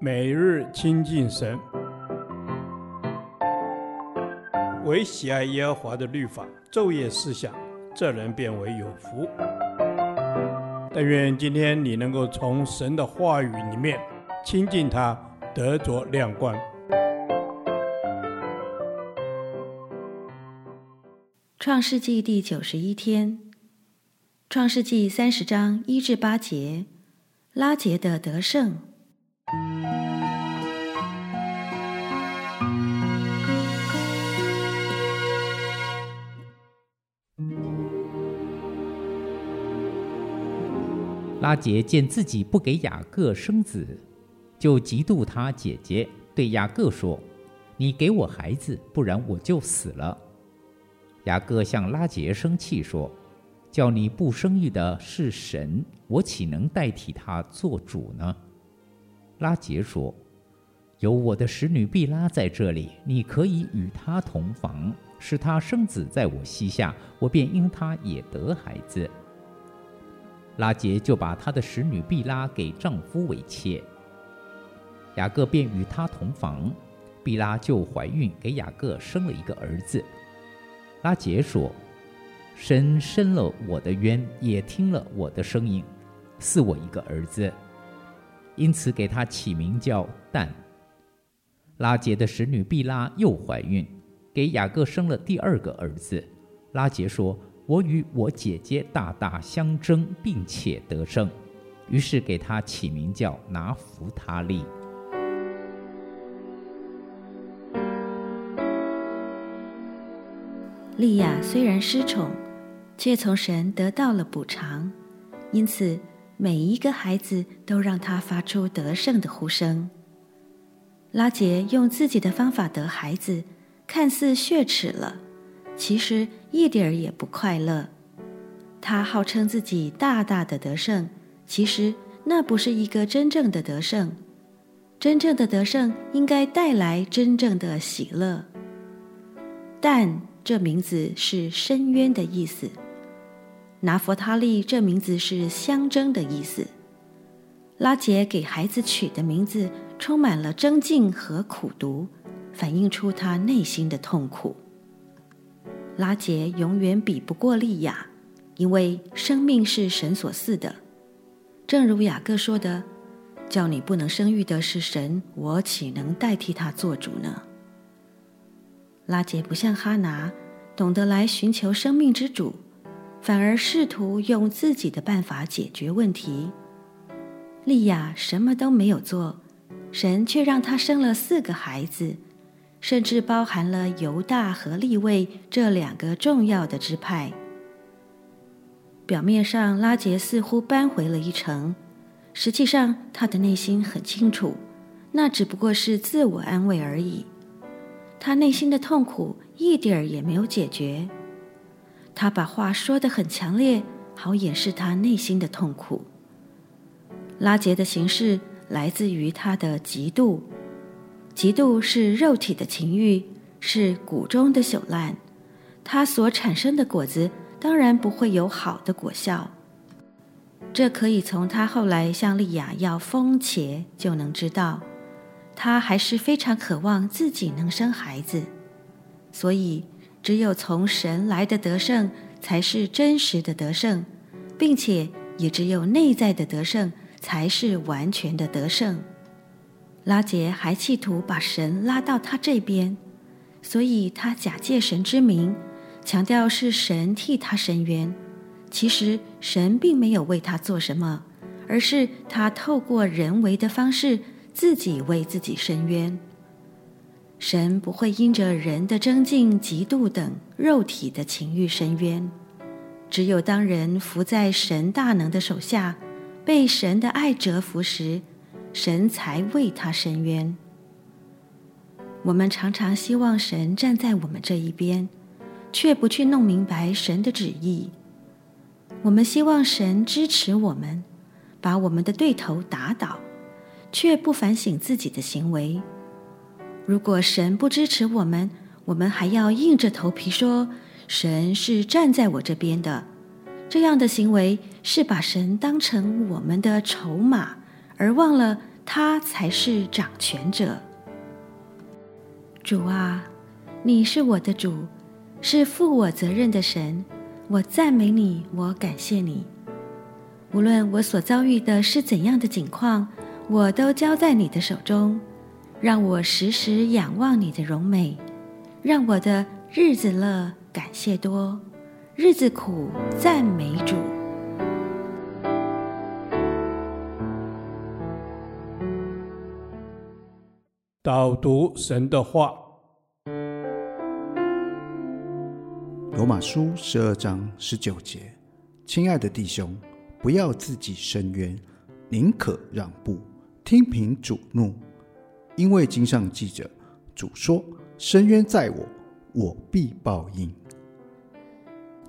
每日亲近神，唯喜爱耶和华的律法，昼夜思想，这人便为有福。但愿今天你能够从神的话语里面亲近他，得着亮光。创世纪第九十一天，创世纪三十章一至八节，拉结的得胜。拉杰见自己不给雅各生子，就嫉妒他姐姐，对雅各说：“你给我孩子，不然我就死了。”雅各向拉杰生气说：“叫你不生育的是神，我岂能代替他做主呢？”拉杰说：“有我的使女毕拉在这里，你可以与她同房，使她生子在我膝下，我便因她也得孩子。”拉杰就把他的使女毕拉给丈夫为妾，雅各便与她同房，毕拉就怀孕，给雅各生了一个儿子。拉杰说：“神伸了我的冤，也听了我的声音，赐我一个儿子，因此给他起名叫但。”拉杰的使女毕拉又怀孕，给雅各生了第二个儿子。拉杰说：“我与我姐姐大大相争，并且得胜，于是给他起名叫拿弗他利。”利亚虽然失宠，却从神得到了补偿，因此每一个孩子都让他发出得胜的呼声。拉杰用自己的方法得孩子，看似血耻了，其实一点儿也不快乐。他号称自己大大的得胜，其实那不是一个真正的得胜。真正的得胜应该带来真正的喜乐，但。这名字是深渊的意思，拿佛他利这名字是相争的意思。拉杰给孩子取的名字充满了争竞和苦读，反映出他内心的痛苦。拉杰永远比不过利亚，因为生命是神所赐的。正如雅各说的：“叫你不能生育的是神，我岂能代替他做主呢？”拉杰不像哈拿，懂得来寻求生命之主，反而试图用自己的办法解决问题。利亚什么都没有做，神却让她生了四个孩子，甚至包含了犹大和利未这两个重要的支派。表面上，拉杰似乎扳回了一城，实际上他的内心很清楚，那只不过是自我安慰而已。他内心的痛苦一点儿也没有解决，他把话说得很强烈，好掩饰他内心的痛苦。拉杰的形式来自于他的嫉妒，嫉妒是肉体的情欲，是骨中的朽烂，它所产生的果子当然不会有好的果效。这可以从他后来向利亚要风茄就能知道。他还是非常渴望自己能生孩子，所以只有从神来的得胜才是真实的得胜，并且也只有内在的得胜才是完全的得胜。拉杰还企图把神拉到他这边，所以他假借神之名，强调是神替他伸冤。其实神并没有为他做什么，而是他透过人为的方式。自己为自己伸冤，神不会因着人的争竞、嫉妒等肉体的情欲伸冤。只有当人伏在神大能的手下，被神的爱折服时，神才为他伸冤。我们常常希望神站在我们这一边，却不去弄明白神的旨意。我们希望神支持我们，把我们的对头打倒。却不反省自己的行为。如果神不支持我们，我们还要硬着头皮说神是站在我这边的，这样的行为是把神当成我们的筹码，而忘了他才是掌权者。主啊，你是我的主，是负我责任的神，我赞美你，我感谢你。无论我所遭遇的是怎样的境况，我都交在你的手中，让我时时仰望你的荣美，让我的日子乐，感谢多，日子苦，赞美主。导读神的话，《罗马书》十二章十九节：亲爱的弟兄，不要自己伸冤，宁可让步，听凭主怒，因为经上记着，主说：“伸冤在我，我必报应。”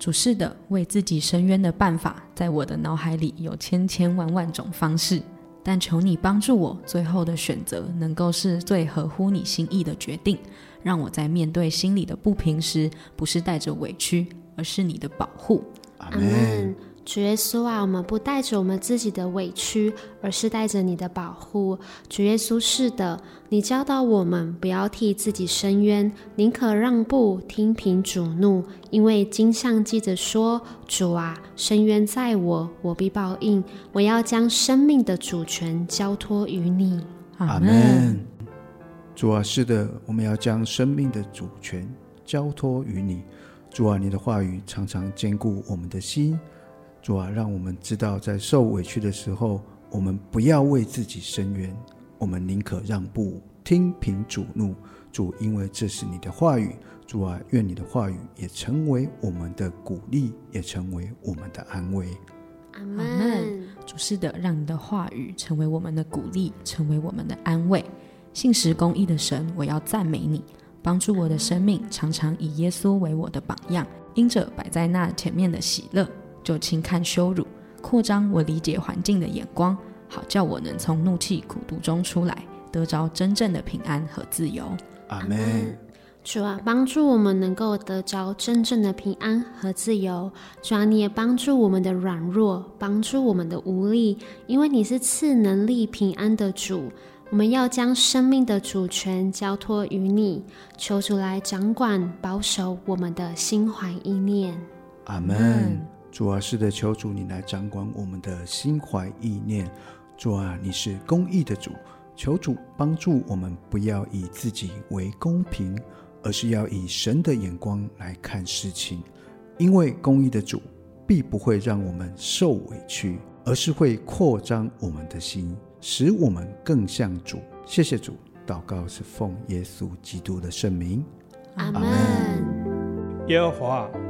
主是的，为自己伸冤的办法，在我的脑海里有千千万万种方式。但求你帮助我，最后的选择能够是最合乎你心意的决定，让我在面对心里的不平时，不是带着委屈，而是你的保护。阿门。主耶稣啊，我们不带着我们自己的委屈，而是带着你的保护。主耶稣，是的，你教导我们不要替自己伸冤，宁可让步，听凭主怒，因为经上记着说：“主啊，伸冤在我，我必报应。我要将生命的主权交托于你。”阿门。主啊，是的，我们要将生命的主权交托于你。主啊，你的话语常常坚固我们的心。主啊，让我们知道，在受委屈的时候，我们不要为自己伸冤，我们宁可让步，听凭主怒。主，因为这是你的话语。主啊，愿你的话语也成为我们的鼓励，也成为我们的安慰。阿门。主是的，让你的话语成为我们的鼓励，成为我们的安慰。信实公义的神，我要赞美你，帮助我的生命常常以耶稣为我的榜样，因着摆在那前面的喜乐。就轻看羞辱，扩张我理解环境的眼光，好叫我能从怒气苦毒中出来，得着真正的平安和自由。阿门。主啊，帮助我们能够得着真正的平安和自由。主啊，你也帮助我们的软弱，帮助我们的无力，因为你是赐能力平安的主。我们要将生命的主权交托于你，求主来掌管保守我们的心怀意念。阿门。主啊，是的，求主你来掌管我们的心怀意念。主啊，你是公义的主，求主帮助我们，不要以自己为公平，而是要以神的眼光来看事情。因为公义的主必不会让我们受委屈，而是会扩张我们的心，使我们更像主。谢谢主，祷告是奉耶稣基督的圣名。阿门。耶和华。